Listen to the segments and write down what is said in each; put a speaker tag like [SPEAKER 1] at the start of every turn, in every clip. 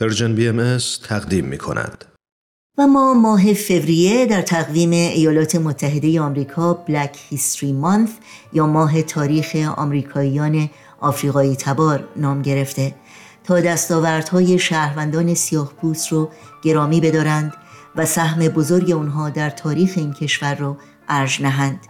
[SPEAKER 1] Persian BM تقدیم می کند.
[SPEAKER 2] و ما ماه فوریه در تقویم ایالات متحده آمریکا Black History Month یا ماه تاریخ آمریکاییان آفریقایی تبار نام گرفته تا دستاوردهای شهروندان سیاه پوست رو گرامی بدارند و سهم بزرگ اونها در تاریخ این کشور رو ارج نهند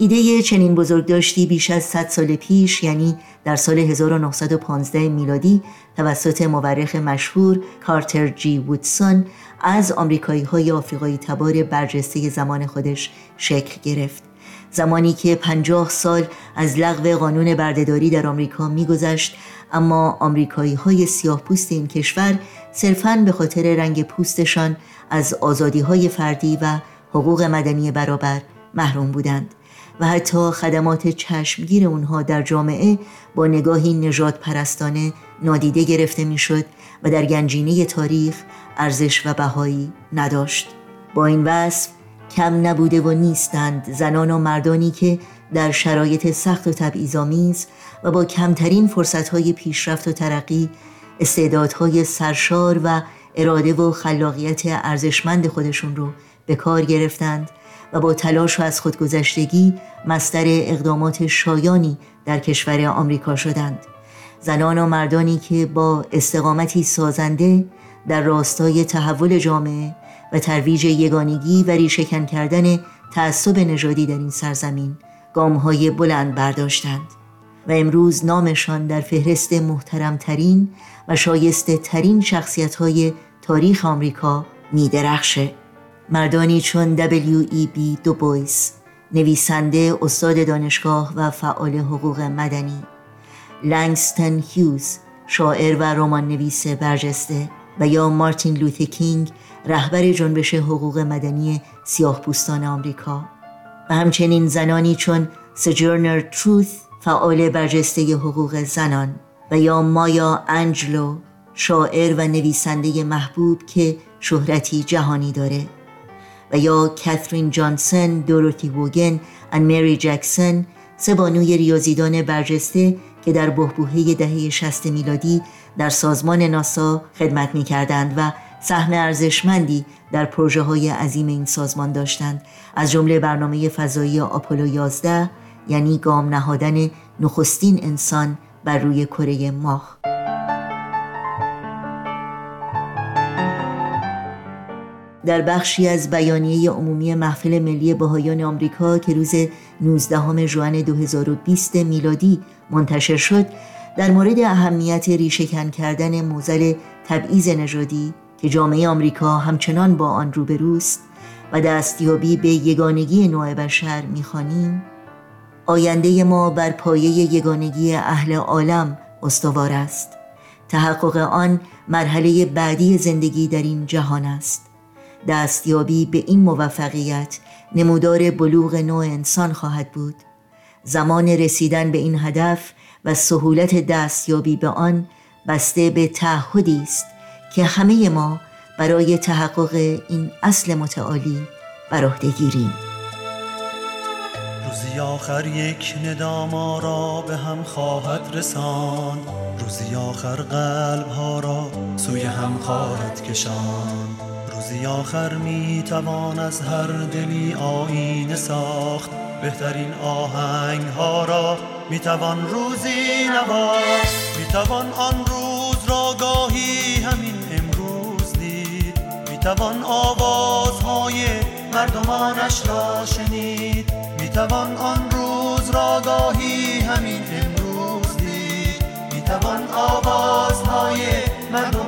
[SPEAKER 2] ایده چنین بزرگداشتی بیش از 100 سال پیش یعنی در سال 1915 میلادی توسط مورخ مشهور کارتر جی وودسون از آمریکایی های آفریقایی تبار برجسته زمان خودش شکل گرفت. زمانی که پنجاه سال از لغو قانون بردهداری در آمریکا میگذشت اما آمریکایی های سیاه پوست این کشور صرفاً به خاطر رنگ پوستشان از آزادی های فردی و حقوق مدنی برابر محروم بودند. و حتی خدمات چشمگیر اونها در جامعه با نگاهی نجات پرستانه نادیده گرفته می‌شد و در گنجینه تاریخ ارزش و بهایی نداشت. با این وصف کم نبوده و نیستند زنان و مردانی که در شرایط سخت و تبعیض‌آمیز و با کمترین فرصتهای پیشرفت و ترقی استعدادهای سرشار و اراده و خلاقیت ارزشمند خودشون رو به کار گرفتند و با تلاش و از خودگذشتگی مستر اقدامات شایانی در کشور آمریکا شدند زنان و مردانی که با استقامتی سازنده در راستای تحول جامعه و ترویج یگانگی و ریشهکن کردن تعصب نژادی در این سرزمین گامهای بلند برداشتند و امروز نامشان در فهرست محترمترین و شایسته ترین شخصیت های تاریخ آمریکا می درخشه. مردانی چون W.E.B. دوبویس نویسنده استاد دانشگاه و فعال حقوق مدنی. لنگستن هیوز شاعر و رمان نویس برجسته و یا مارتین لوثر کینگ رهبر جنبش حقوق مدنی سیاه پوستان آمریکا. و همچنین زنانی چون سجرنر تروث فعال برجسته حقوق زنان. و یا مایا انجلو شاعر و نویسنده محبوب که شهرتی جهانی داره. و یا کاترین جانسن، دوروتی ووگن و مری جکسن سه بانوی ریاضیدان برجسته که در بهبوهه دهه 60 میلادی در سازمان ناسا خدمت می کردند و سهم ارزشمندی در پروژه های عظیم این سازمان داشتند. از جمله برنامه فضایی آپولو 11 یعنی گام نهادن نخستین انسان بر روی کره ماه. در بخشی از بیانیه عمومی محفل ملی بهایان آمریکا که روز 19 ژوئن 2020 میلادی منتشر شد در مورد اهمیت ریشهکن کردن موزل تبعیض نژادی که جامعه آمریکا همچنان با آن روبروست و دستیابی به یگانگی نوع بشر می‌خوانیم آینده ما بر پایه یگانگی اهل عالم استوار است. تحقق آن مرحله بعدی زندگی در این جهان است. دستیابی به این موفقیت نمودار بلوغ نوع انسان خواهد بود. زمان رسیدن به این هدف و سهولت دستیابی به آن بسته به تعهدی است که همه ما برای تحقق این اصل متعالی بر عهده گیریم.
[SPEAKER 3] روزی آخر یک ندام را به هم خواهد رسان. روزی آخر قلب ها را سوی هم خواهد کشان. روزی آخر می توان از هر دلی آینه ساخت. بهترین آهنگ ها را می توان روزی نواخت. می توان آن روز را گاهی همین امروز دید. می توان آوازهای مردمانش را شنید. می توان آن روز را گاهی همین امروز دید. می توان آوازهای روزی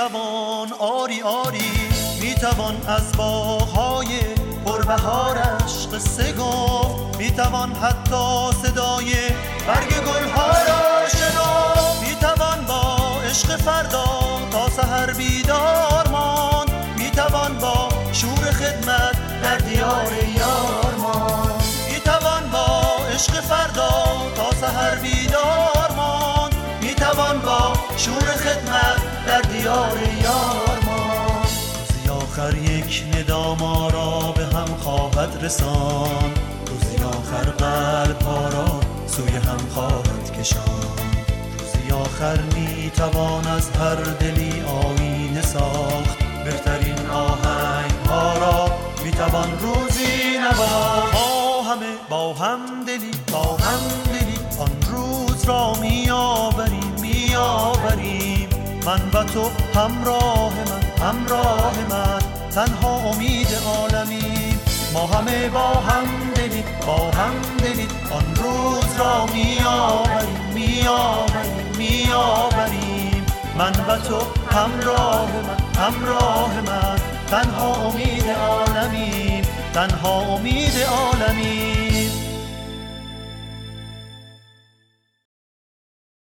[SPEAKER 3] می‌توان آری آری می‌توان از باغهای پربهارش قصه گفت می‌توان حتی صدای برگ گلها را شنفت می‌توان با عشق فردا تا سهر بیدار ماند می‌توان با شور خدمت در دیار یار ماند می‌توان با عشق فردا تا سهر بیدار ماند می‌توان با شور خدمت دیار یار ماند روزی آخر یک ندا ما را به هم خواهد رسان. روزی آخر قلب ها را سوی هم خواهد کشان. روزی آخر می‌توان از هر دلی آینه ساخت. بهترین آهنگ ها را می‌توان روزی تو همراه من همراه من. تنها امید عالمیم ما همه با هم دلی با هم دلی آن روز را میآوریم میآوریم میآوریم. من و تو همراه من همراه من. تنها امید عالمیم تنها امید عالمیم.